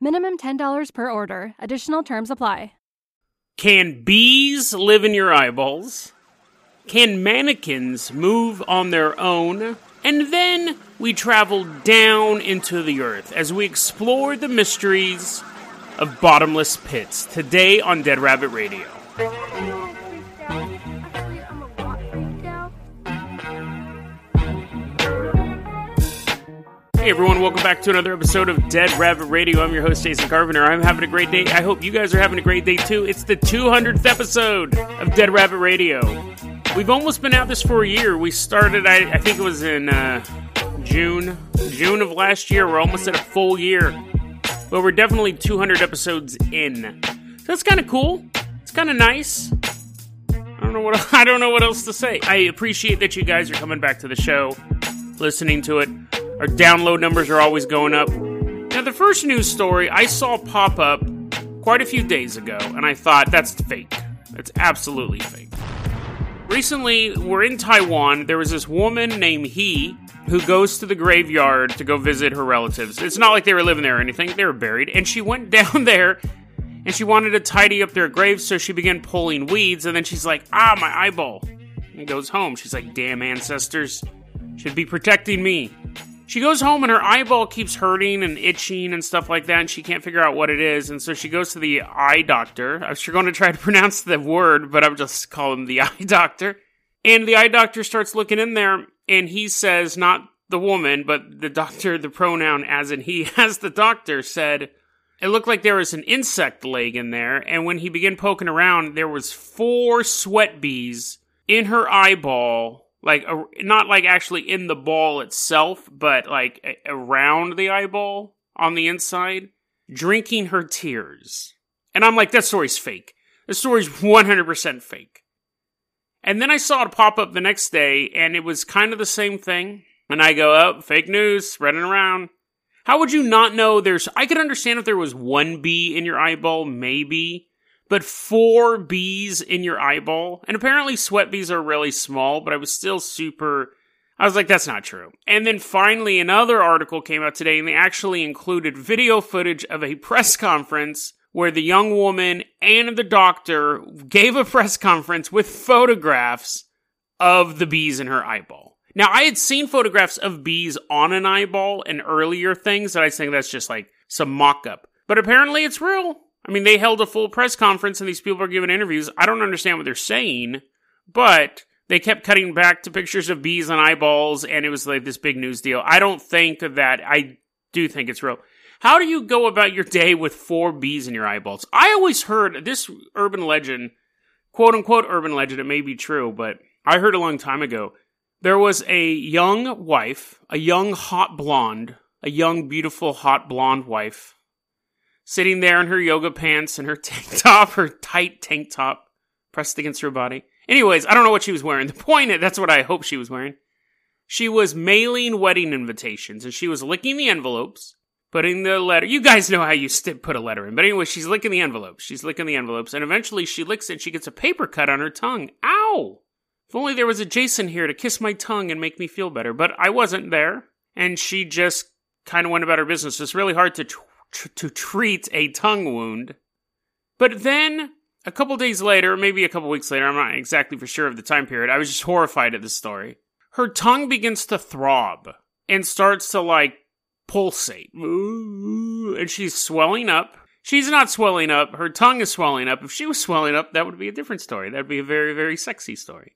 Minimum $10 per order. Additional terms apply. Can bees live in your eyeballs? Can mannequins move on their own? And then we travel down into the earth as we explore the mysteries of bottomless pits today on Dead Rabbit Radio. Hey everyone, welcome back to another episode of Dead Rabbit Radio. I'm your host, Jason Carpenter. I'm having a great day. I hope you guys are having a great day too. It's the 200th episode of Dead Rabbit Radio. We've almost been at this for a year. We started, I, I think it was in uh, June, June of last year. We're almost at a full year, but we're definitely 200 episodes in. So that's kind of cool. It's kind of nice. I don't know what I don't know what else to say. I appreciate that you guys are coming back to the show, listening to it. Our download numbers are always going up. Now, the first news story I saw pop up quite a few days ago, and I thought that's fake. That's absolutely fake. Recently, we're in Taiwan. There was this woman named He who goes to the graveyard to go visit her relatives. It's not like they were living there or anything, they were buried. And she went down there and she wanted to tidy up their graves, so she began pulling weeds. And then she's like, ah, my eyeball. And goes home. She's like, damn ancestors should be protecting me. She goes home and her eyeball keeps hurting and itching and stuff like that, and she can't figure out what it is. And so she goes to the eye doctor. I was sure going to try to pronounce the word, but I'm just call him the eye doctor. And the eye doctor starts looking in there, and he says, not the woman, but the doctor, the pronoun as in he, as the doctor said, it looked like there was an insect leg in there. And when he began poking around, there was four sweat bees in her eyeball like a, not like actually in the ball itself, but like a, around the eyeball on the inside, drinking her tears. And I'm like, that story's fake. The story's 100% fake. And then I saw it pop up the next day, and it was kind of the same thing. And I go, oh, fake news, spreading around. How would you not know there's. I could understand if there was one bee in your eyeball, maybe but four bees in your eyeball. And apparently sweat bees are really small, but I was still super. I was like, that's not true. And then finally, another article came out today, and they actually included video footage of a press conference where the young woman and the doctor gave a press conference with photographs of the bees in her eyeball. Now, I had seen photographs of bees on an eyeball and earlier things and I think that's just like some mock up. But apparently it's real. I mean, they held a full press conference and these people are giving interviews. I don't understand what they're saying, but they kept cutting back to pictures of bees and eyeballs, and it was like this big news deal. I don't think that, I do think it's real. How do you go about your day with four bees in your eyeballs? I always heard this urban legend, quote unquote urban legend, it may be true, but I heard a long time ago. There was a young wife, a young hot blonde, a young, beautiful, hot blonde wife sitting there in her yoga pants and her tank top, her tight tank top pressed against her body. Anyways, I don't know what she was wearing. The point is, that's what I hope she was wearing. She was mailing wedding invitations and she was licking the envelopes, putting the letter. You guys know how you put a letter in. But anyway, she's licking the envelopes. She's licking the envelopes and eventually she licks it and she gets a paper cut on her tongue. Ow! If only there was a Jason here to kiss my tongue and make me feel better. But I wasn't there. And she just kind of went about her business. It's really hard to tr- to treat a tongue wound. But then, a couple days later, maybe a couple weeks later, I'm not exactly for sure of the time period, I was just horrified at this story. Her tongue begins to throb and starts to like pulsate. And she's swelling up. She's not swelling up, her tongue is swelling up. If she was swelling up, that would be a different story. That would be a very, very sexy story.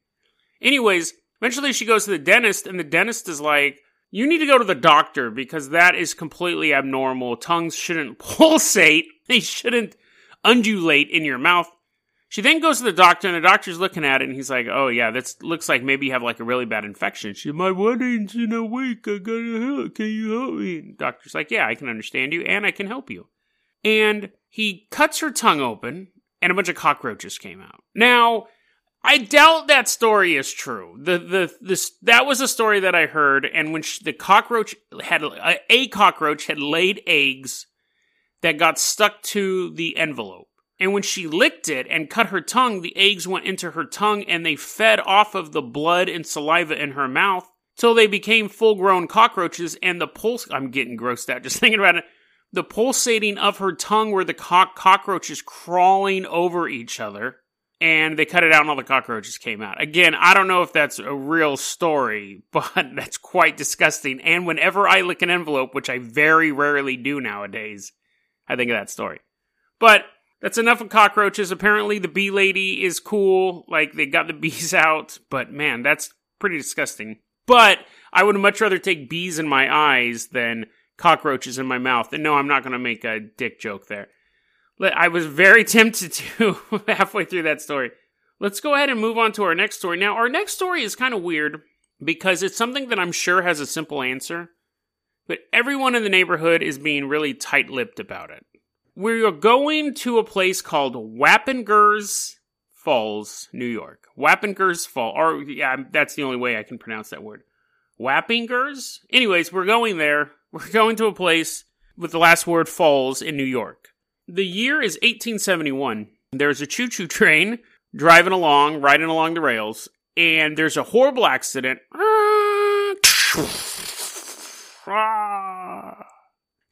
Anyways, eventually she goes to the dentist, and the dentist is like, you need to go to the doctor because that is completely abnormal. Tongues shouldn't pulsate, they shouldn't undulate in your mouth. She then goes to the doctor, and the doctor's looking at it, and he's like, "Oh yeah, that looks like maybe you have like a really bad infection." She, my wedding's in a week. I gotta help. Can you help me? The doctor's like, "Yeah, I can understand you, and I can help you." and he cuts her tongue open, and a bunch of cockroaches came out. Now, I doubt that story is true. The the this that was a story that I heard, and when she, the cockroach had a, a cockroach had laid eggs that got stuck to the envelope, and when she licked it and cut her tongue, the eggs went into her tongue and they fed off of the blood and saliva in her mouth till they became full grown cockroaches. And the pulse, I'm getting grossed out just thinking about it. The pulsating of her tongue where the co- cockroaches crawling over each other and they cut it out and all the cockroaches came out. Again, I don't know if that's a real story, but that's quite disgusting. And whenever I lick an envelope, which I very rarely do nowadays, I think of that story. But that's enough of cockroaches. Apparently the bee lady is cool. Like they got the bees out, but man, that's pretty disgusting. But I would much rather take bees in my eyes than cockroaches in my mouth. And no, I'm not going to make a dick joke there. I was very tempted to halfway through that story. Let's go ahead and move on to our next story. Now, our next story is kind of weird because it's something that I'm sure has a simple answer, but everyone in the neighborhood is being really tight lipped about it. We're going to a place called Wappingers Falls, New York. Wappingers Falls, or yeah, that's the only way I can pronounce that word. Wappingers? Anyways, we're going there. We're going to a place with the last word falls in New York. The year is 1871. There's a choo choo train driving along, riding along the rails, and there's a horrible accident.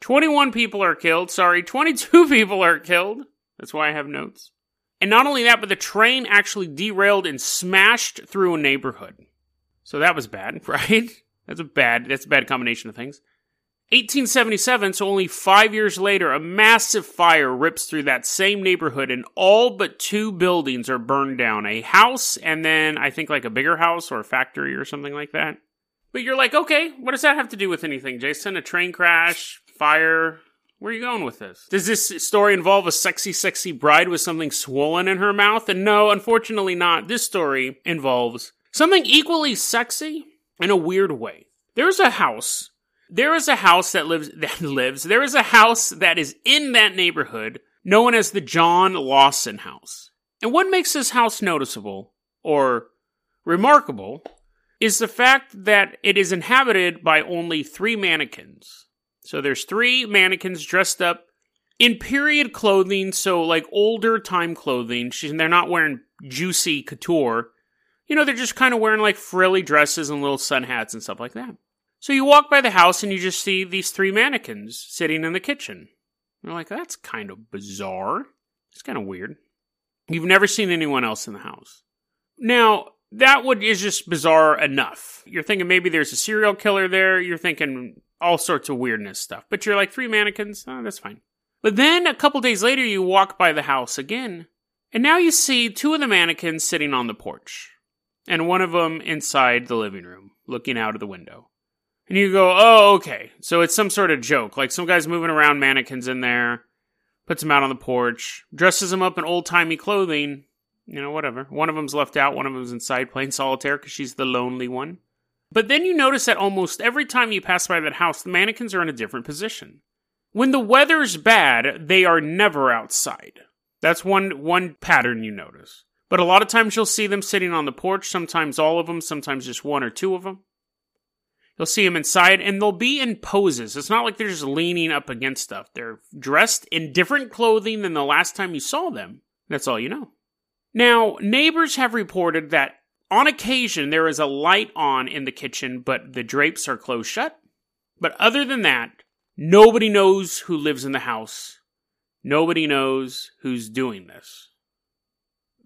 21 people are killed. Sorry, 22 people are killed. That's why I have notes. And not only that, but the train actually derailed and smashed through a neighborhood. So that was bad, right? That's a bad, that's a bad combination of things. 1877, so only five years later, a massive fire rips through that same neighborhood, and all but two buildings are burned down a house, and then I think like a bigger house or a factory or something like that. But you're like, okay, what does that have to do with anything, Jason? A train crash, fire? Where are you going with this? Does this story involve a sexy, sexy bride with something swollen in her mouth? And no, unfortunately not. This story involves something equally sexy in a weird way. There's a house there is a house that lives that lives. There is a house that is in that neighborhood known as the John Lawson house. And what makes this house noticeable or remarkable is the fact that it is inhabited by only 3 mannequins. So there's 3 mannequins dressed up in period clothing, so like older time clothing. They're not wearing juicy couture. You know, they're just kind of wearing like frilly dresses and little sun hats and stuff like that. So you walk by the house and you just see these three mannequins sitting in the kitchen. You're like, that's kind of bizarre. It's kind of weird. You've never seen anyone else in the house. Now, that would is just bizarre enough. You're thinking maybe there's a serial killer there. You're thinking all sorts of weirdness stuff. But you're like three mannequins. Oh, that's fine. But then a couple days later, you walk by the house again, and now you see two of the mannequins sitting on the porch, and one of them inside the living room, looking out of the window. And you go, oh, okay. So it's some sort of joke. Like some guy's moving around mannequins in there, puts them out on the porch, dresses them up in old timey clothing. You know, whatever. One of them's left out, one of them's inside playing solitaire because she's the lonely one. But then you notice that almost every time you pass by that house, the mannequins are in a different position. When the weather's bad, they are never outside. That's one one pattern you notice. But a lot of times you'll see them sitting on the porch, sometimes all of them, sometimes just one or two of them. You'll see them inside, and they'll be in poses. It's not like they're just leaning up against stuff. They're dressed in different clothing than the last time you saw them. That's all you know. Now, neighbors have reported that on occasion there is a light on in the kitchen, but the drapes are closed shut. But other than that, nobody knows who lives in the house. Nobody knows who's doing this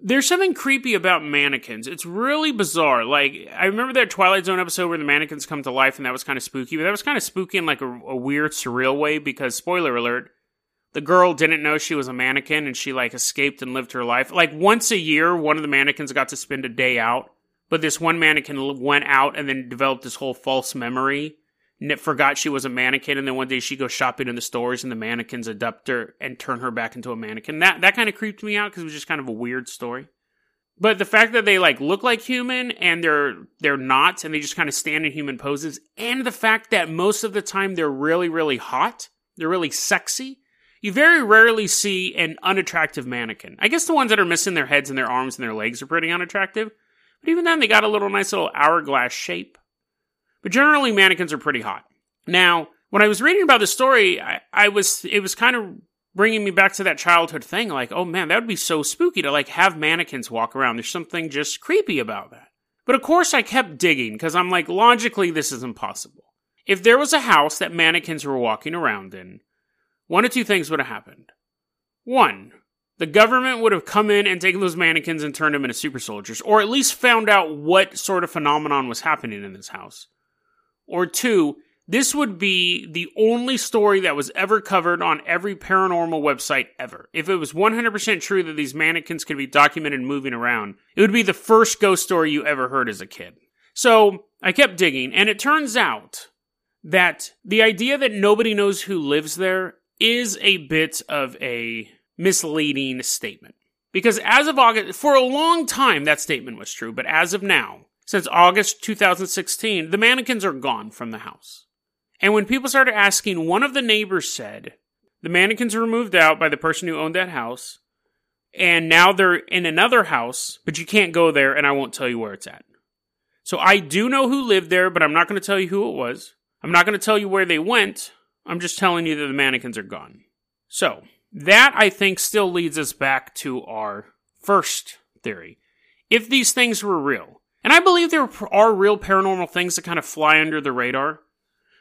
there's something creepy about mannequins. It's really bizarre. Like I remember that Twilight Zone episode where the mannequins come to life, and that was kind of spooky. But that was kind of spooky in like a, a, weird, surreal way because spoiler alert, the girl didn't know she was a mannequin, and she like escaped and lived her life. Like once a year, one of the mannequins got to spend a day out, but this one mannequin went out and then developed this whole false memory forgot she was a mannequin, and then one day she goes shopping in the stores, and the mannequins adopt her and turn her back into a mannequin. That that kind of creeped me out because it was just kind of a weird story. But the fact that they like look like human and they're they're not, and they just kind of stand in human poses, and the fact that most of the time they're really really hot, they're really sexy. you very rarely see an unattractive mannequin. I guess the ones that are missing their heads and their arms and their legs are pretty unattractive, but even then they got a little nice little hourglass shape. But generally mannequins are pretty hot. Now, when I was reading about the story, I, I was it was kind of bringing me back to that childhood thing like, oh man, that would be so spooky to like have mannequins walk around. There's something just creepy about that. But of course I kept digging because I'm like logically this is impossible. If there was a house that mannequins were walking around in, one of two things would have happened. One, the government would have come in and taken those mannequins and turned them into super soldiers, or at least found out what sort of phenomenon was happening in this house. Or two, this would be the only story that was ever covered on every paranormal website ever. If it was 100% true that these mannequins could be documented moving around, it would be the first ghost story you ever heard as a kid. So I kept digging, and it turns out that the idea that nobody knows who lives there is a bit of a misleading statement. Because as of August, for a long time, that statement was true, but as of now, since August 2016, the mannequins are gone from the house. And when people started asking, one of the neighbors said, the mannequins were moved out by the person who owned that house, and now they're in another house, but you can't go there, and I won't tell you where it's at. So I do know who lived there, but I'm not going to tell you who it was. I'm not going to tell you where they went. I'm just telling you that the mannequins are gone. So, that I think still leads us back to our first theory. If these things were real, and I believe there are real paranormal things that kind of fly under the radar,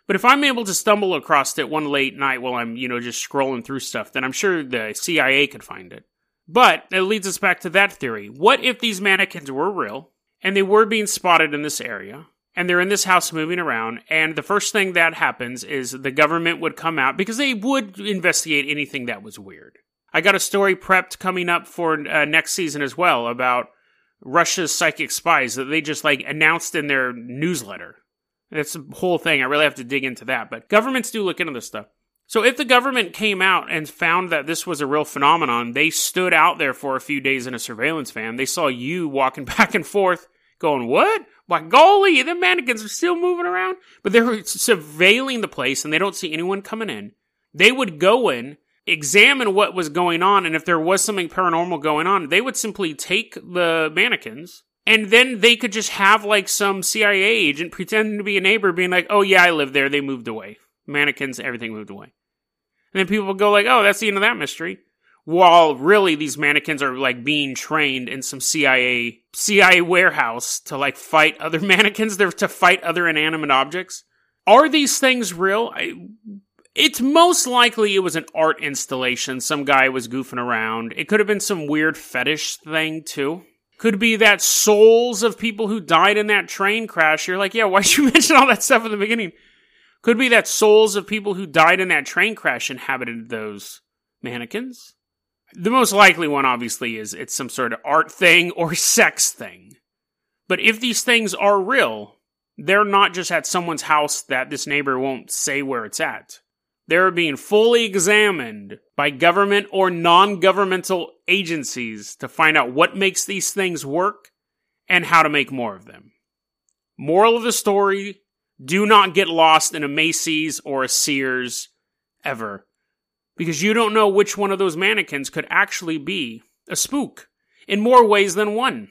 but if I'm able to stumble across it one late night while I'm, you know, just scrolling through stuff, then I'm sure the CIA could find it. But it leads us back to that theory. What if these mannequins were real and they were being spotted in this area and they're in this house moving around and the first thing that happens is the government would come out because they would investigate anything that was weird. I got a story prepped coming up for uh, next season as well about Russia's psychic spies that they just like announced in their newsletter that's the whole thing. I really have to dig into that. But governments do look into this stuff. So if the government came out and found that this was a real phenomenon, they stood out there for a few days in a surveillance van. They saw you walking back and forth, going, "What? My golly, the mannequins are still moving around." But they were surveilling the place, and they don't see anyone coming in. They would go in, examine what was going on, and if there was something paranormal going on, they would simply take the mannequins and then they could just have like some CIA agent pretending to be a neighbor being like, oh yeah, I live there. They moved away. Mannequins, everything moved away. And then people go like, oh, that's the end of that mystery. While really these mannequins are like being trained in some CIA CIA warehouse to like fight other mannequins, they're to fight other inanimate objects. Are these things real? I, it's most likely it was an art installation. Some guy was goofing around. It could have been some weird fetish thing too. Could be that souls of people who died in that train crash. You're like, yeah, why'd you mention all that stuff in the beginning? Could be that souls of people who died in that train crash inhabited those mannequins. The most likely one, obviously, is it's some sort of art thing or sex thing. But if these things are real, they're not just at someone's house that this neighbor won't say where it's at. They're being fully examined by government or non governmental agencies to find out what makes these things work and how to make more of them. Moral of the story do not get lost in a Macy's or a Sears ever, because you don't know which one of those mannequins could actually be a spook in more ways than one.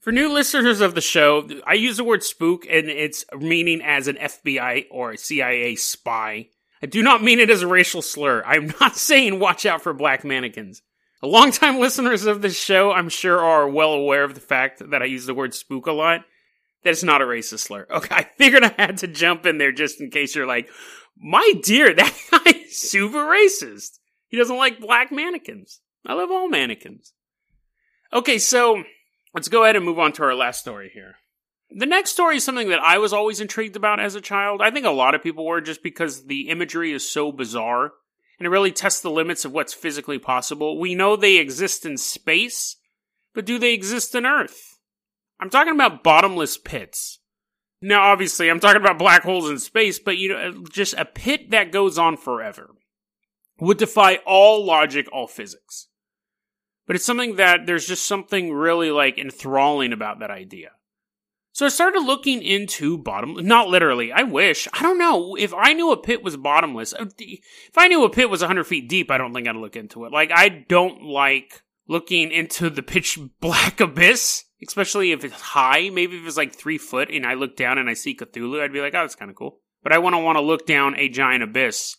For new listeners of the show, I use the word spook and its meaning as an FBI or CIA spy. I do not mean it as a racial slur. I'm not saying watch out for black mannequins. Longtime listeners of this show, I'm sure, are well aware of the fact that I use the word spook a lot. That is not a racist slur. Okay, I figured I had to jump in there just in case you're like, my dear, that guy's super racist. He doesn't like black mannequins. I love all mannequins. Okay, so let's go ahead and move on to our last story here. The next story is something that I was always intrigued about as a child. I think a lot of people were just because the imagery is so bizarre and it really tests the limits of what's physically possible. We know they exist in space, but do they exist in Earth? I'm talking about bottomless pits. Now, obviously, I'm talking about black holes in space, but you know, just a pit that goes on forever would defy all logic, all physics. But it's something that there's just something really like enthralling about that idea. So I started looking into bottom, not literally. I wish. I don't know if I knew a pit was bottomless. uh, If I knew a pit was 100 feet deep, I don't think I'd look into it. Like I don't like looking into the pitch black abyss, especially if it's high. Maybe if it's like three foot and I look down and I see Cthulhu, I'd be like, oh, that's kind of cool. But I wouldn't want to look down a giant abyss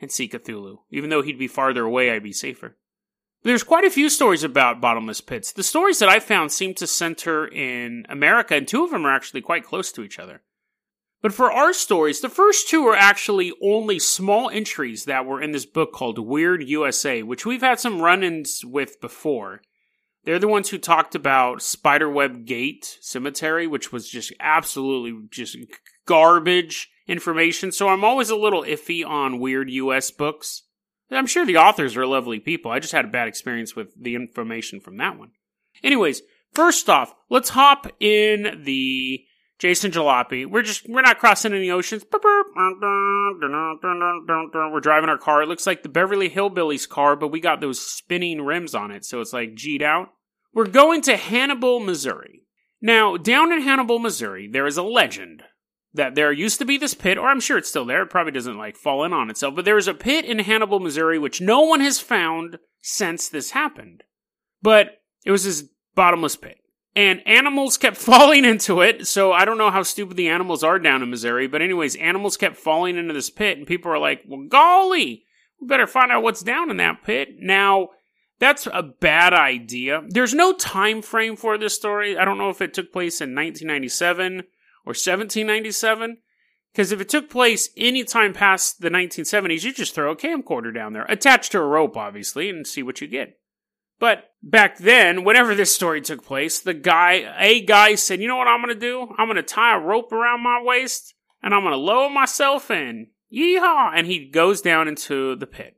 and see Cthulhu. Even though he'd be farther away, I'd be safer. There's quite a few stories about bottomless pits. The stories that I found seem to center in America, and two of them are actually quite close to each other. But for our stories, the first two are actually only small entries that were in this book called Weird USA, which we've had some run ins with before. They're the ones who talked about Spiderweb Gate Cemetery, which was just absolutely just garbage information. So I'm always a little iffy on weird US books. I'm sure the authors are lovely people. I just had a bad experience with the information from that one. Anyways, first off, let's hop in the Jason Jalopy. We're just we're not crossing any oceans. We're driving our car. It looks like the Beverly Hillbillies car, but we got those spinning rims on it, so it's like G'd out. We're going to Hannibal, Missouri. Now, down in Hannibal, Missouri, there is a legend that there used to be this pit, or I'm sure it's still there. It probably doesn't like fall in on itself, but there is a pit in Hannibal, Missouri, which no one has found since this happened. But it was this bottomless pit. And animals kept falling into it, so I don't know how stupid the animals are down in Missouri, but anyways, animals kept falling into this pit, and people are like, well, golly, we better find out what's down in that pit. Now, that's a bad idea. There's no time frame for this story. I don't know if it took place in 1997 or 1797. Because if it took place any time past the 1970s, you just throw a camcorder down there, attached to a rope, obviously, and see what you get. But back then, whenever this story took place, the guy, a guy said, you know what I'm to do? I'm to tie a rope around my waist and I'm to lower myself in. Yeehaw! And he goes down into the pit.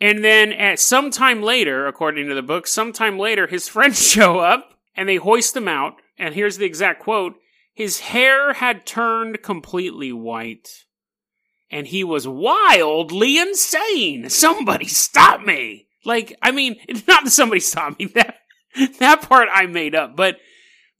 And then eh, at some time later, according to the book, sometime later, his friends show up and they hoist him out. And here's the exact quote. His hair had turned completely white. And he was wildly insane. Somebody stop me. Like, I mean, not that somebody stop me. That, that part I made up, but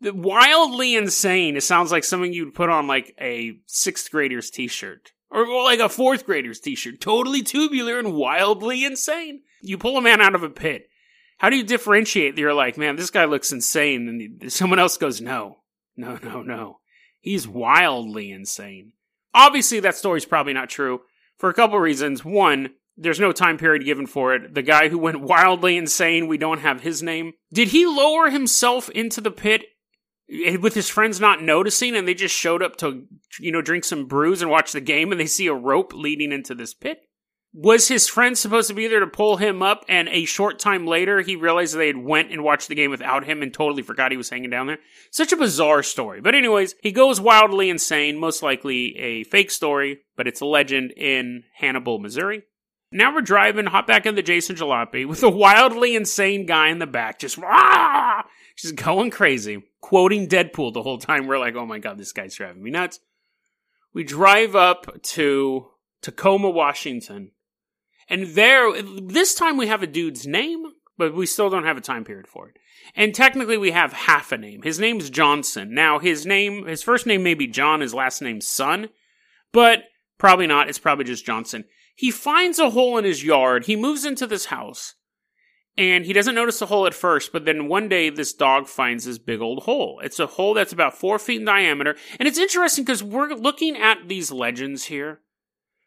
the wildly insane, it sounds like something you'd put on like a sixth grader's t-shirt. Or like a fourth grader's t-shirt. Totally tubular and wildly insane. You pull a man out of a pit. How do you differentiate you're like, man, this guy looks insane, and someone else goes, no, no, no, no. He's wildly insane. Obviously, that story's probably not true for a couple reasons. One, there's no time period given for it. The guy who went wildly insane, we don't have his name. Did he lower himself into the pit eh, with his friends not noticing and they just showed up to, you know, drink some brews and watch the game and they see a rope leading into this pit? Was his friend supposed to be there to pull him up and a short time later he realized they had went and watched the game without him and totally forgot he was hanging down there? Such a bizarre story. But anyways, he goes wildly insane, most likely a fake story, but it's a legend in Hannibal, Missouri. Now we're driving, hop back in the Jason Jalopy with a wildly insane guy in the back, just rah, just going crazy, quoting Deadpool the whole time. We're like, oh my god, this guy's driving me nuts. We drive up to Tacoma, Washington, and there, this time we have a dude's name, but we still don't have a time period for it. And technically, we have half a name. His name's Johnson. Now, his name, his first name may be John, his last name's Son, but probably not. It's probably just Johnson. He finds a hole in his yard. He moves into this house. And he doesn't notice the hole at first, but then one day this dog finds this big old hole. It's a hole that's about four feet in diameter. And it's interesting because we're looking at these legends here.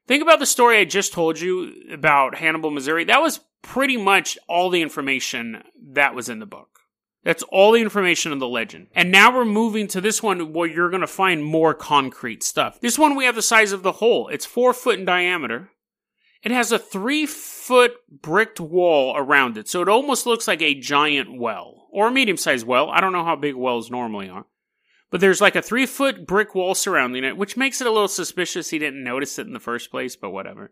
Think about the story I just told you about Hannibal, Missouri. That was pretty much all the information that was in the book. That's all the information of the legend. And now we're moving to this one where you're going to find more concrete stuff. This one we have the size of the hole. It's four foot in diameter. It has a three foot bricked wall around it, so it almost looks like a giant well, or a medium sized well. I don't know how big wells normally are. But there's like a three foot brick wall surrounding it, which makes it a little suspicious he didn't notice it in the first place, but whatever.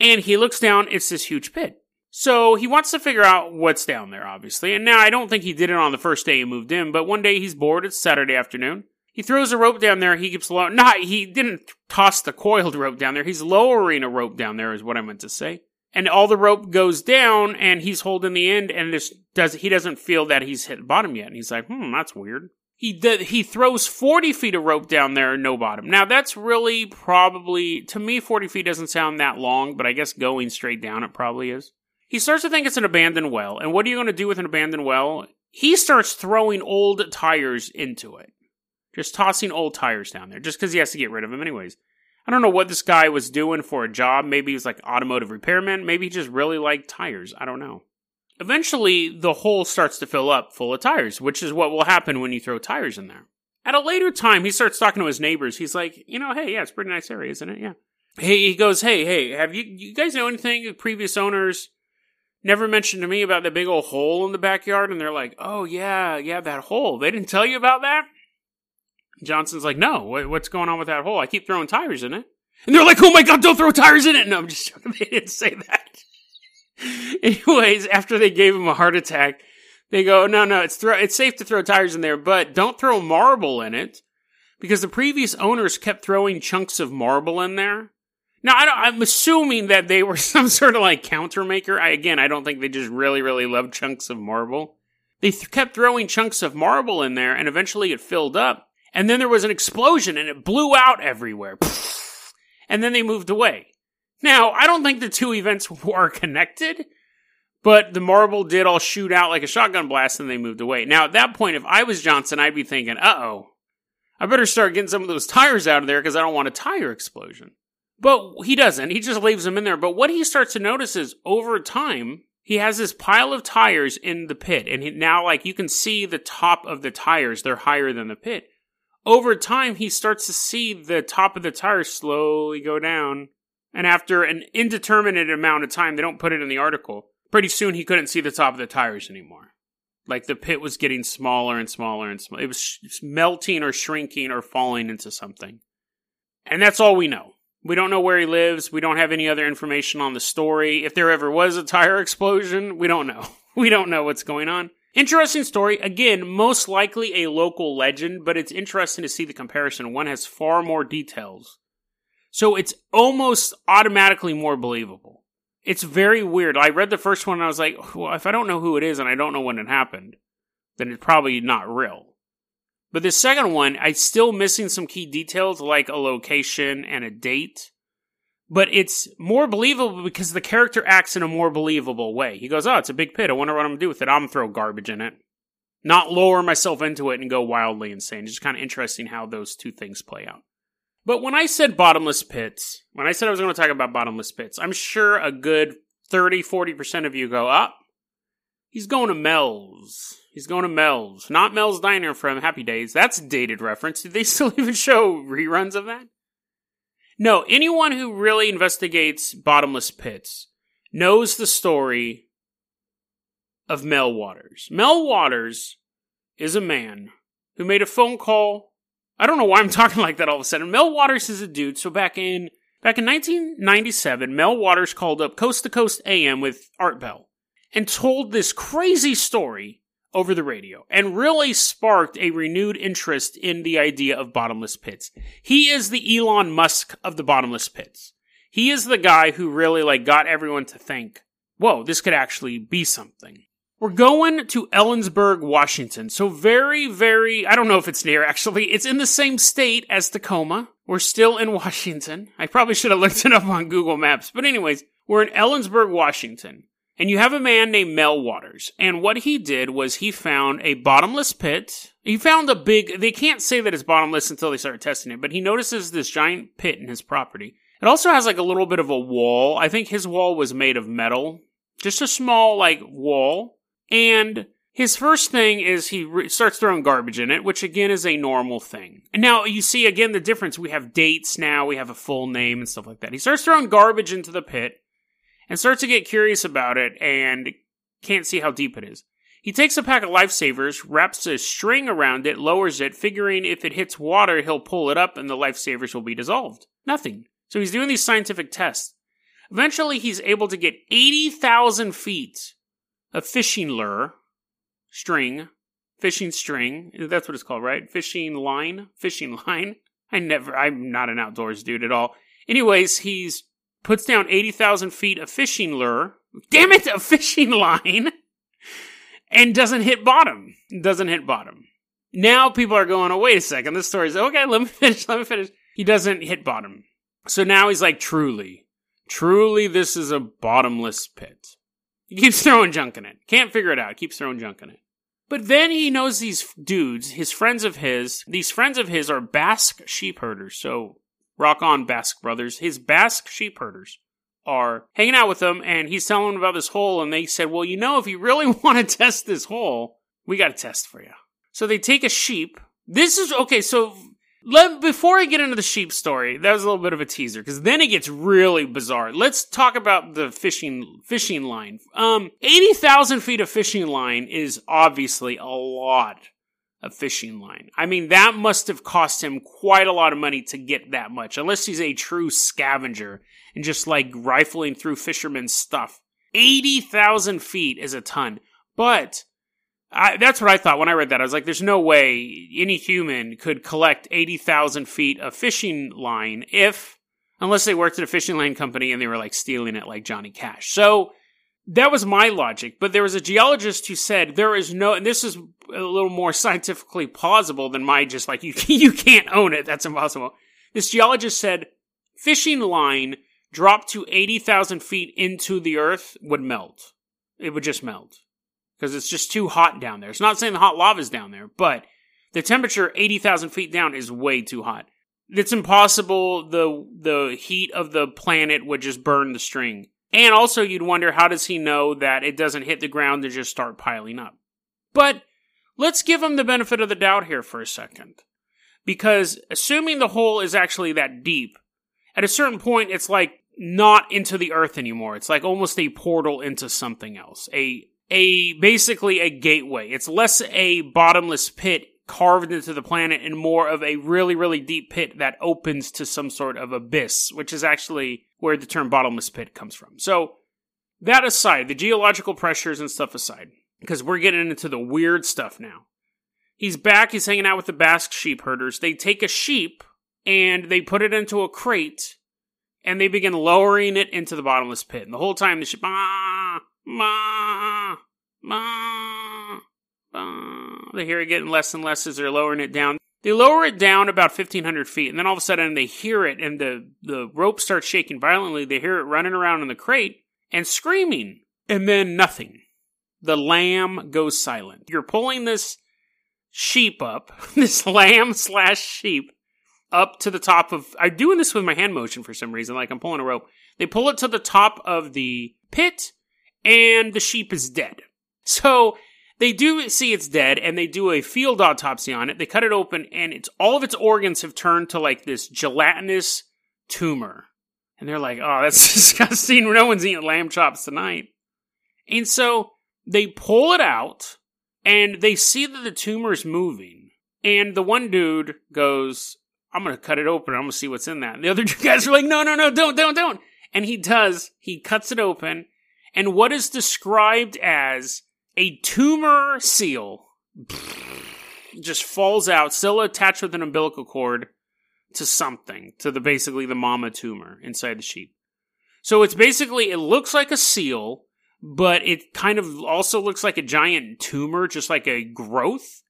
And he looks down, it's this huge pit. So he wants to figure out what's down there, obviously. And now I don't think he did it on the first day he moved in, but one day he's bored, it's Saturday afternoon. He throws a rope down there. He keeps low. Not he didn't toss the coiled rope down there. He's lowering a rope down there, is what I meant to say. And all the rope goes down, and he's holding the end, and this does he doesn't feel that he's hit bottom yet. And he's like, hmm, that's weird. He he throws 40 feet of rope down there, no bottom. Now that's really probably, to me, 40 feet doesn't sound that long, but I guess going straight down it probably is. He starts to think it's an abandoned well. And what are you going to do with an abandoned well? He starts throwing old tires into it. Just tossing old tires down there, just because he has to get rid of them anyways. I don't know what this guy was doing for a job. Maybe he was like automotive repairman. Maybe he just really liked tires. I don't know. Eventually, the hole starts to fill up full of tires, which is what will happen when you throw tires in there. At a later time, he starts talking to his neighbors. He's like, you know, hey, yeah, it's a pretty nice area, isn't it? Yeah. Hey, he goes, hey, hey, have you, you guys know anything? Previous owners never mentioned to me about the big old hole in the backyard. And they're like, oh, yeah, yeah, that hole. They didn't tell you about that? Johnson's like, no, what's going on with that hole? I keep throwing tires in it. And they're like, oh my god, don't throw tires in it. No, I'm just joking. They didn't say that. Anyways, after they gave him a heart attack, they go, no, no, it's throw, it's safe to throw tires in there, but don't throw marble in it because the previous owners kept throwing chunks of marble in there. Now, I am assuming that they were some sort of like countermaker. I, again, I don't think they just really, really love chunks of marble. They th- kept throwing chunks of marble in there, and eventually it filled up. And then there was an explosion, and it blew out everywhere. And then they moved away. Now, I don't think the two events were connected, but the marble did all shoot out like a shotgun blast and they moved away. Now, at that point, if I was Johnson, I'd be thinking, uh oh, I better start getting some of those tires out of there because I don't want a tire explosion. But he doesn't. He just leaves them in there. But what he starts to notice is over time, he has this pile of tires in the pit. And he, now, like, you can see the top of the tires, they're higher than the pit. Over time, he starts to see the top of the tires slowly go down and after an indeterminate amount of time, they don't put it in the article, pretty soon he couldn't see the top of the tires anymore. Like the pit was getting smaller and smaller and smaller. It was melting or shrinking or falling into something. And that's all we know. We don't know where he lives. We don't have any other information on the story. If there ever was a tire explosion, we don't know. We don't know what's going on. Interesting story. Again, most likely a local legend, but it's interesting to see the comparison. One has far more details so it's almost automatically more believable. It's very weird. I read the first one and I was like, well, if I don't know who it is and I don't know when it happened, then it's probably not real. But the second one, I'm still missing some key details like a location and a date. But it's more believable because the character acts in a more believable way. He goes, Oh, it's a big pit. I wonder what I'm going to do with it. I'm going to throw garbage in it. Not lower myself into it and go wildly insane. It's just kind of interesting how those two things play out. But when I said bottomless pits, when I said I was going to talk about bottomless pits, I'm sure a good 30, 40% of you go, up. Oh, he's going to Mel's. He's going to Mel's. Not Mel's Diner from Happy Days. That's a dated reference. Did they still even show reruns of that? No, anyone who really investigates bottomless pits knows the story of Mel Waters. Mel Waters is a man who made a phone call I don't know why I'm talking like that all of a sudden. Mel Waters is a dude. So back in back in 1997, Mel Waters called up Coast to Coast AM with Art Bell and told this crazy story over the radio and really sparked a renewed interest in the idea of bottomless pits. He is the Elon Musk of the bottomless pits. He is the guy who really like got everyone to think, whoa, this could actually be something. We're going to Ellensburg, Washington. So very, very, I don't know if it's near actually. It's in the same state as Tacoma. We're still in Washington. I probably should have looked it up on Google Maps. But anyways, we're in Ellensburg, Washington. And you have a man named Mel Waters. And what he did was he found a bottomless pit. He found a big, they can't say that it's bottomless until they start testing it, but he notices this giant pit in his property. It also has like a little bit of a wall. I think his wall was made of metal. Just a small like wall and his first thing is he re- starts throwing garbage in it, which again is a normal thing. And now you see again the difference. We have dates now, we have a full name and stuff like that. He starts throwing garbage into the pit and starts to get curious about it and can't see how deep it is. He takes a pack of lifesavers, wraps a string around it, lowers it, figuring if it hits water, he'll pull it up and the lifesavers will be dissolved. Nothing. So he's doing these scientific tests. Eventually, he's able to get 80,000 feet a fishing lure, string, fishing string. That's what it's called, right? Fishing line, fishing line. I never, I'm not an outdoors dude at all. Anyways, he's puts down 80,000 feet of fishing lure. Damn it, a fishing line! And doesn't hit bottom. Doesn't hit bottom. Now people are going, oh, wait a second. This story's okay. Let me finish. Let me finish. He doesn't hit bottom. So now he's like, truly, truly, this is a bottomless pit. He keeps throwing junk in it. Can't figure it out. Keeps throwing junk in it. But then he knows these dudes, his friends of his, these friends of his are Basque sheep herders. So rock on, Basque brothers. His Basque sheep herders are hanging out with him and he's telling them about this hole. And they said, well, you know, if you really want to test this hole, we got a test for you. So they take a sheep. This is okay. So let, before I get into the sheep story, that was a little bit of a teaser because then it gets really bizarre. Let's talk about the fishing fishing line. Um, eighty thousand feet of fishing line is obviously a lot of fishing line. I mean, that must have cost him quite a lot of money to get that much, unless he's a true scavenger and just like rifling through fishermen's stuff. Eighty thousand feet is a ton, but I, that's what I thought when I read that. I was like, there's no way any human could collect 80,000 feet of fishing line if, unless they worked at a fishing line company and they were like stealing it like Johnny Cash. So that was my logic. But there was a geologist who said there is no, and this is a little more scientifically plausible than my just like, you, you can't own it. That's impossible. This geologist said fishing line dropped to 80,000 feet into the earth would melt. It would just melt because it's just too hot down there. It's not saying the hot lava is down there, but the temperature 80,000 feet down is way too hot. It's impossible. The, the heat of the planet would just burn the string. And also you'd wonder how does he know that it doesn't hit the ground and just start piling up? But let's give him the benefit of the doubt here for a second. Because assuming the hole is actually that deep, at a certain point it's like not into the earth anymore. It's like almost a portal into something else. A a basically a gateway. It's less a bottomless pit carved into the planet and more of a really, really deep pit that opens to some sort of abyss, which is actually where the term bottomless pit comes from. So, that aside, the geological pressures and stuff aside, because we're getting into the weird stuff now. He's back, he's hanging out with the Basque sheep herders. They take a sheep and they put it into a crate and they begin lowering it into the bottomless pit. And the whole time the sheep, ah, Ma, They hear it getting less and less as they're lowering it down. They lower it down about 1,500 feet, and then all of a sudden they hear it, and the, the rope starts shaking violently. They hear it running around in the crate and screaming, and then nothing. The lamb goes silent. You're pulling this sheep up, this lamb slash sheep, up to the top of. I'm doing this with my hand motion for some reason, like I'm pulling a rope. They pull it to the top of the pit, and the sheep is dead. So they do see it's dead and they do a field autopsy on it. They cut it open and it's all of its organs have turned to like this gelatinous tumor. And they're like, oh, that's disgusting. No one's eating lamb chops tonight. And so they pull it out and they see that the tumor is moving. And the one dude goes, I'm going to cut it open. I'm going to see what's in that. And the other two guys are like, no, no, no, don't, don't, don't. And he does. He cuts it open and what is described as a tumor seal just falls out, still attached with an umbilical cord to something, to the basically the mama tumor inside the sheep. So it's basically it looks like a seal, but it kind of also looks like a giant tumor, just like a growth,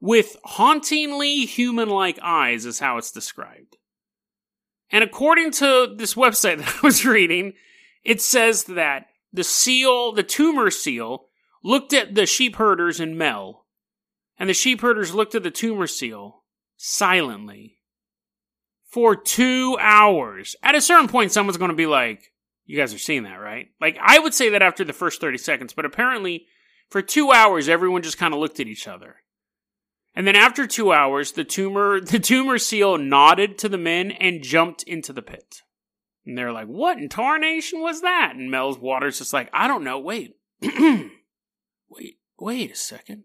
with hauntingly human-like eyes, is how it's described. And according to this website that I was reading, it says that the seal, the tumor seal, looked at the sheep herders and Mel, and the sheep herders looked at the tumor seal silently for two hours. At a certain point, someone's going to be like, You guys are seeing that, right? Like, I would say that after the first 30 seconds, but apparently, for two hours, everyone just kind of looked at each other. And then after two hours, the tumor, the tumor seal nodded to the men and jumped into the pit. And they're like, what in tarnation was that? And Mel's Waters just like, I don't know. Wait. wait, wait a second.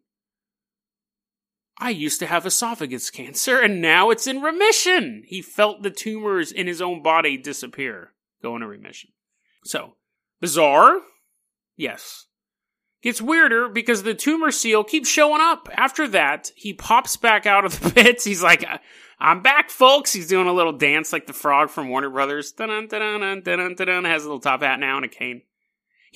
I used to have esophagus cancer and now it's in remission. He felt the tumors in his own body disappear, go into remission. So, bizarre? Yes. Gets weirder because the tumor seal keeps showing up. After that, he pops back out of the pits. He's like, uh, I'm back, folks. He's doing a little dance like the frog from Warner Brothers. Dun dun dun dun dun dun. Has a little top hat now and a cane.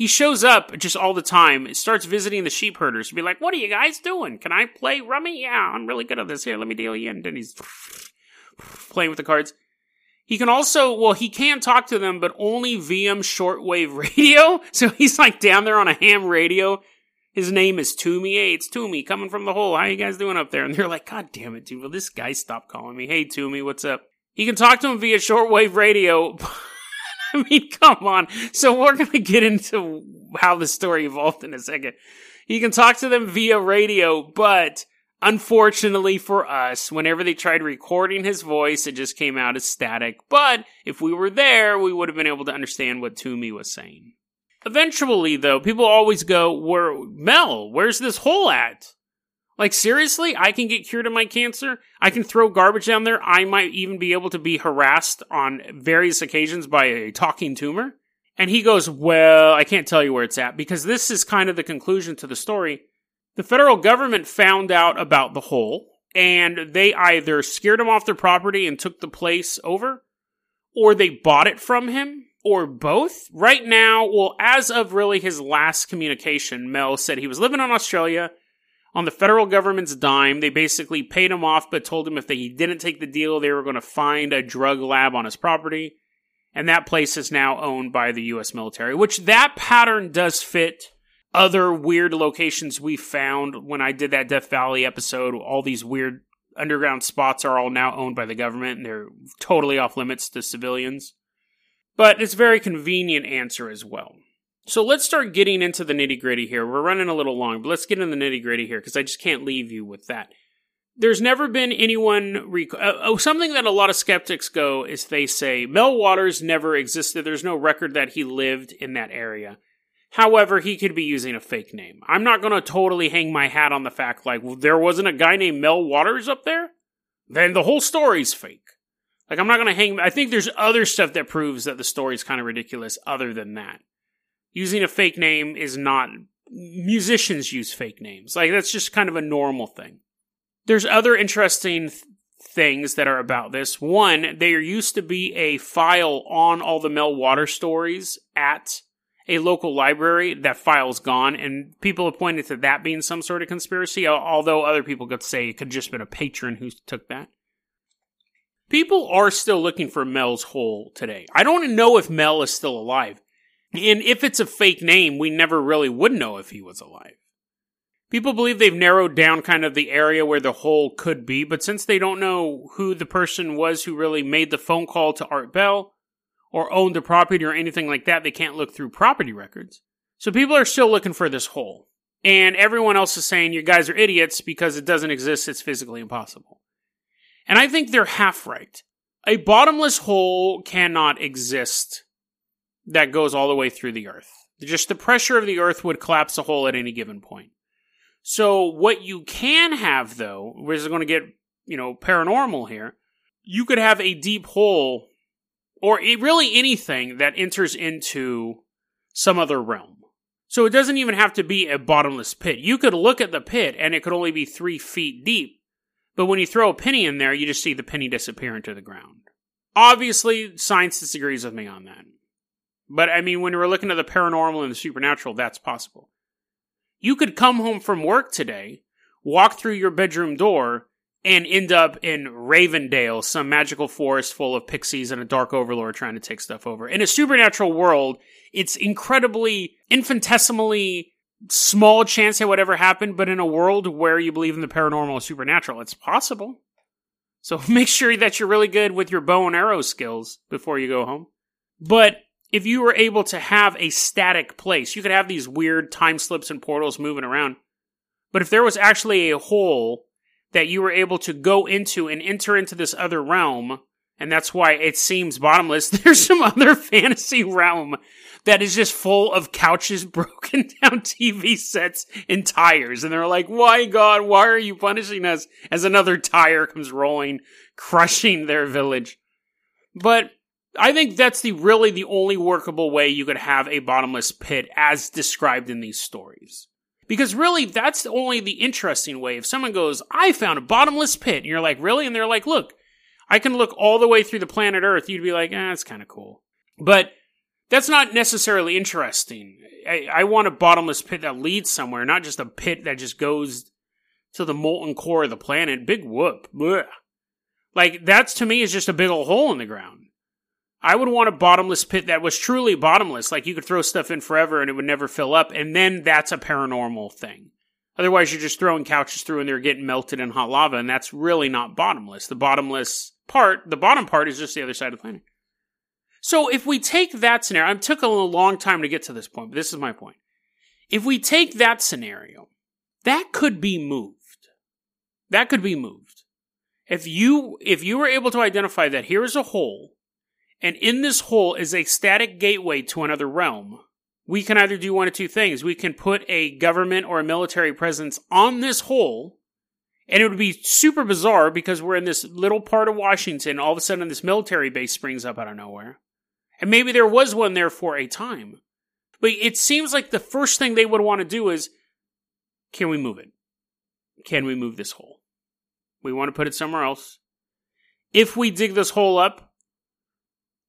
He shows up just all the time, starts visiting the sheep herders to be like, What are you guys doing? Can I play rummy? Yeah, I'm really good at this. Here, let me deal you in. And then he's playing with the cards. He can also, well, he can talk to them, but only via shortwave radio. So he's like down there on a ham radio. His name is Toomey. Hey, it's Toomey coming from the hole. How you guys doing up there? And they're like, God damn it, dude. Will this guy stop calling me? Hey, Toomey, what's up? He can talk to him via shortwave radio. I mean, come on. So we're going to get into how the story evolved in a second. He can talk to them via radio, but unfortunately for us, whenever they tried recording his voice, it just came out as static. But if we were there, we would have been able to understand what Toomey was saying. Eventually, though, people always go, "Where Mel? Where's this hole at?" Like, seriously? I can get cured of my cancer? I can throw garbage down there? I might even be able to be harassed on various occasions by a talking tumor? And he goes, Well, I can't tell you where it's at because this is kind of the conclusion to the story. The federal government found out about the hole and they either scared him off their property and took the place over, or they bought it from him, or both. Right now, well, as of really his last communication, Mel said he was living in Australia on the federal government's dime. They basically paid him off, but told him if he didn't take the deal, they were going to find a drug lab on his property. And that place is now owned by the U.S. military, which that pattern does fit other weird locations we found when I did that Death Valley episode. All these weird underground spots are all now owned by the government and they're totally off limits to civilians. But it's a very convenient answer as well. So let's start getting into the nitty gritty here. We're running a little long, but let's get into the nitty gritty here because I just can't leave you with that. There's never been anyone. Rec- uh, oh, something that a lot of skeptics go is they say Mel Waters never existed. There's no record that he lived in that area. However, he could be using a fake name. I'm not going to totally hang my hat on the fact like well, there wasn't a guy named Mel Waters up there. Then the whole story's fake. Like I'm not going to hang. I think there's other stuff that proves that the story's kind of ridiculous. Other than that, using a fake name is not musicians use fake names. Like that's just kind of a normal thing. There's other interesting th- things that are about this. One, there used to be a file on all the Mel Water stories at a local library. That file's gone, and people have pointed to that being some sort of conspiracy, although other people could say it could have just been a patron who took that. People are still looking for Mel's hole today. I don't know if Mel is still alive. And if it's a fake name, we never really would know if he was alive. People believe they've narrowed down kind of the area where the hole could be, but since they don't know who the person was who really made the phone call to Art Bell or owned the property or anything like that, they can't look through property records. So people are still looking for this hole. And everyone else is saying you guys are idiots because it doesn't exist, it's physically impossible. And I think they're half right. A bottomless hole cannot exist that goes all the way through the earth. Just the pressure of the earth would collapse a hole at any given point. So what you can have though, which is going to get, you know, paranormal here, you could have a deep hole or really anything that enters into some other realm. So it doesn't even have to be a bottomless pit. You could look at the pit and it could only be three feet deep. But when you throw a penny in there, you just see the penny disappear into the ground. Obviously, science disagrees with me on that. But I mean, when we're looking at the paranormal and the supernatural, that's possible. You could come home from work today, walk through your bedroom door, and end up in Ravendale, some magical forest full of pixies and a dark overlord trying to take stuff over. In a supernatural world, it's incredibly infinitesimally small chance that would ever happen, but in a world where you believe in the paranormal and supernatural, it's possible. So make sure that you're really good with your bow and arrow skills before you go home. But if you were able to have a static place, you could have these weird time slips and portals moving around. But if there was actually a hole that you were able to go into and enter into this other realm, and that's why it seems bottomless, there's some other fantasy realm that is just full of couches, broken down TV sets, and tires. And they're like, why God, why are you punishing us? As another tire comes rolling, crushing their village. But I think that's the really the only workable way you could have a bottomless pit as described in these stories. Because really, that's only the interesting way. If someone goes, I found a bottomless pit, and you're like, really? And they're like, look, I can look all the way through the planet Earth, you'd be like, eh, that's kind of cool. But That's not necessarily interesting. I, I want a bottomless pit that leads somewhere, not just a pit that just goes to the molten core of the planet. Big whoop. Blech. Like, that's to me is just a big old hole in the ground. I would want a bottomless pit that was truly bottomless. Like, you could throw stuff in forever and it would never fill up, and then that's a paranormal thing. Otherwise, you're just throwing couches through and they're getting melted in hot lava, and that's really not bottomless. The bottomless part, the bottom part, is just the other side of the planet. So if we take that scenario, it took a long time to get to this point, but this is my point. If we take that scenario, that could be moved. That could be moved. If you if you were able to identify that here is a hole, and in this hole is a static gateway to another realm, we can either do one of two things. We can put a government or a military presence on this hole, and it would be super bizarre because we're in this little part of Washington. All of a sudden, this military base springs up out of nowhere. And maybe there was one there for a time. But it seems like the first thing they would want to do is can we move it? Can we move this hole? We want to put it somewhere else. If we dig this hole up,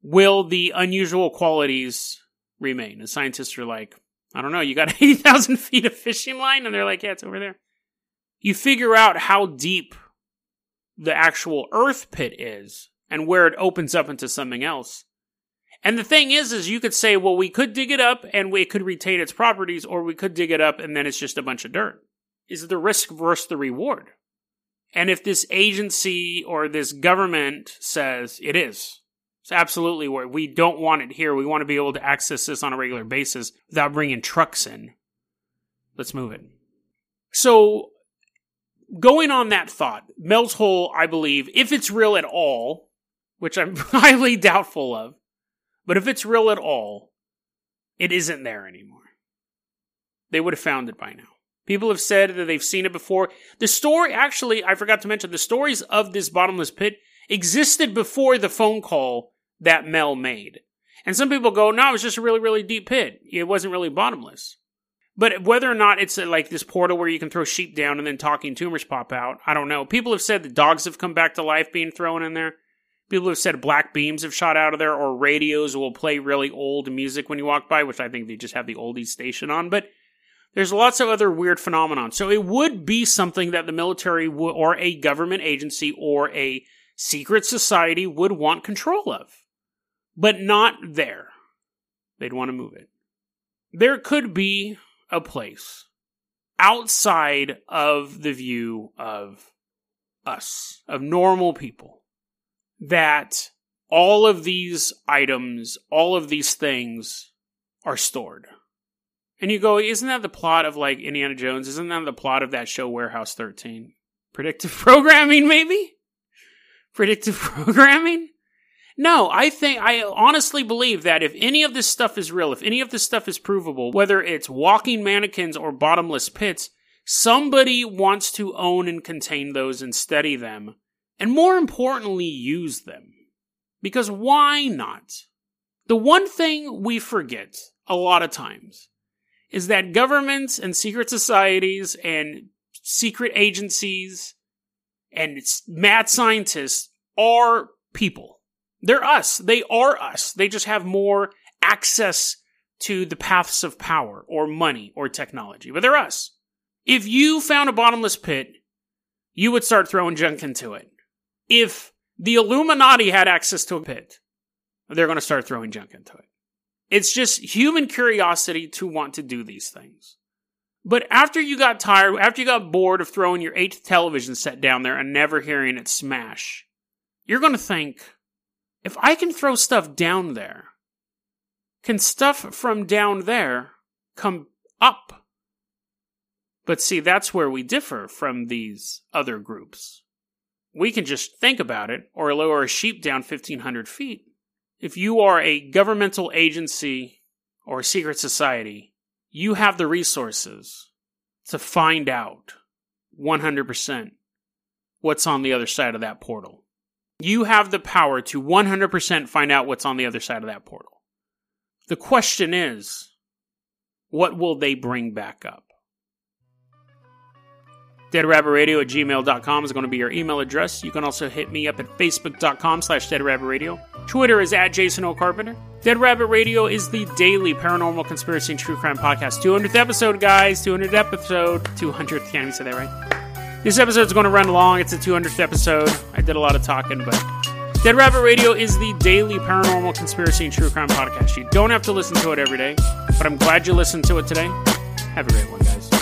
will the unusual qualities remain? And scientists are like, I don't know, you got 80,000 feet of fishing line? And they're like, yeah, it's over there. You figure out how deep the actual earth pit is and where it opens up into something else. And the thing is, is you could say, well, we could dig it up and we could retain its properties, or we could dig it up and then it's just a bunch of dirt. Is the risk versus the reward? And if this agency or this government says it is, it's absolutely where we don't want it here. We want to be able to access this on a regular basis without bringing trucks in. Let's move it. So, going on that thought, Mel's Hole, I believe, if it's real at all, which I'm highly doubtful of, but if it's real at all, it isn't there anymore. They would have found it by now. People have said that they've seen it before. The story, actually, I forgot to mention, the stories of this bottomless pit existed before the phone call that Mel made. And some people go, no, it was just a really, really deep pit. It wasn't really bottomless. But whether or not it's uh, like this portal where you can throw sheep down and then talking tumors pop out, I don't know. People have said that dogs have come back to life being thrown in there. People have said black beams have shot out of there, or radios will play really old music when you walk by, which I think they just have the oldies station on. But there's lots of other weird phenomenon. So it would be something that the military w- or a government agency or a secret society would want control of, but not there. They'd want to move it. There could be a place outside of the view of us, of normal people that all of these items, all of these things are stored. And you go, isn't that the plot of like Indiana Jones? Isn't that the plot of that show Warehouse 13? Predictive programming, maybe? Predictive programming? No, I think, I honestly believe that if any of this stuff is real, if any of this stuff is provable, whether it's walking mannequins or bottomless pits, somebody wants to own and contain those and study them and more importantly, use them. Because why not? The one thing we forget a lot of times is that governments and secret societies and secret agencies and mad scientists are people. They're us. They are us. They just have more access to the paths of power or money or technology, but they're us. If you found a bottomless pit, you would start throwing junk into it if the Illuminati had access to a pit, they're going to start throwing junk into it. It's just human curiosity to want to do these things. But after you got tired, after you got bored of throwing your eighth television set down there and never hearing it smash, you're going to think, if I can throw stuff down there, can stuff from down there come up? But see, that's where we differ from these other groups we can just think about it or lower a sheep down 1500 feet. If you are a governmental agency or a secret society, you have the resources to find out 100% what's on the other side of that portal. You have the power to 100% find out what's on the other side of that portal. The question is, what will they bring back up? Deadrabbitradio at gmail.com is going to be your email address. You can also hit me up at facebook.com slash deadrabbitradio. Twitter is at Jason O. Carpenter. Dead Rabbit Radio is the daily paranormal conspiracy and true crime podcast. 200th episode, guys. 200th episode. 200th. Can't even say that right. This episode's going to run long. It's the 200th episode. I did a lot of talking, but Dead Rabbit Radio is the daily paranormal conspiracy and true crime podcast. You don't have to listen to it every day, but I'm glad you listened to it today. Have a great one, guys.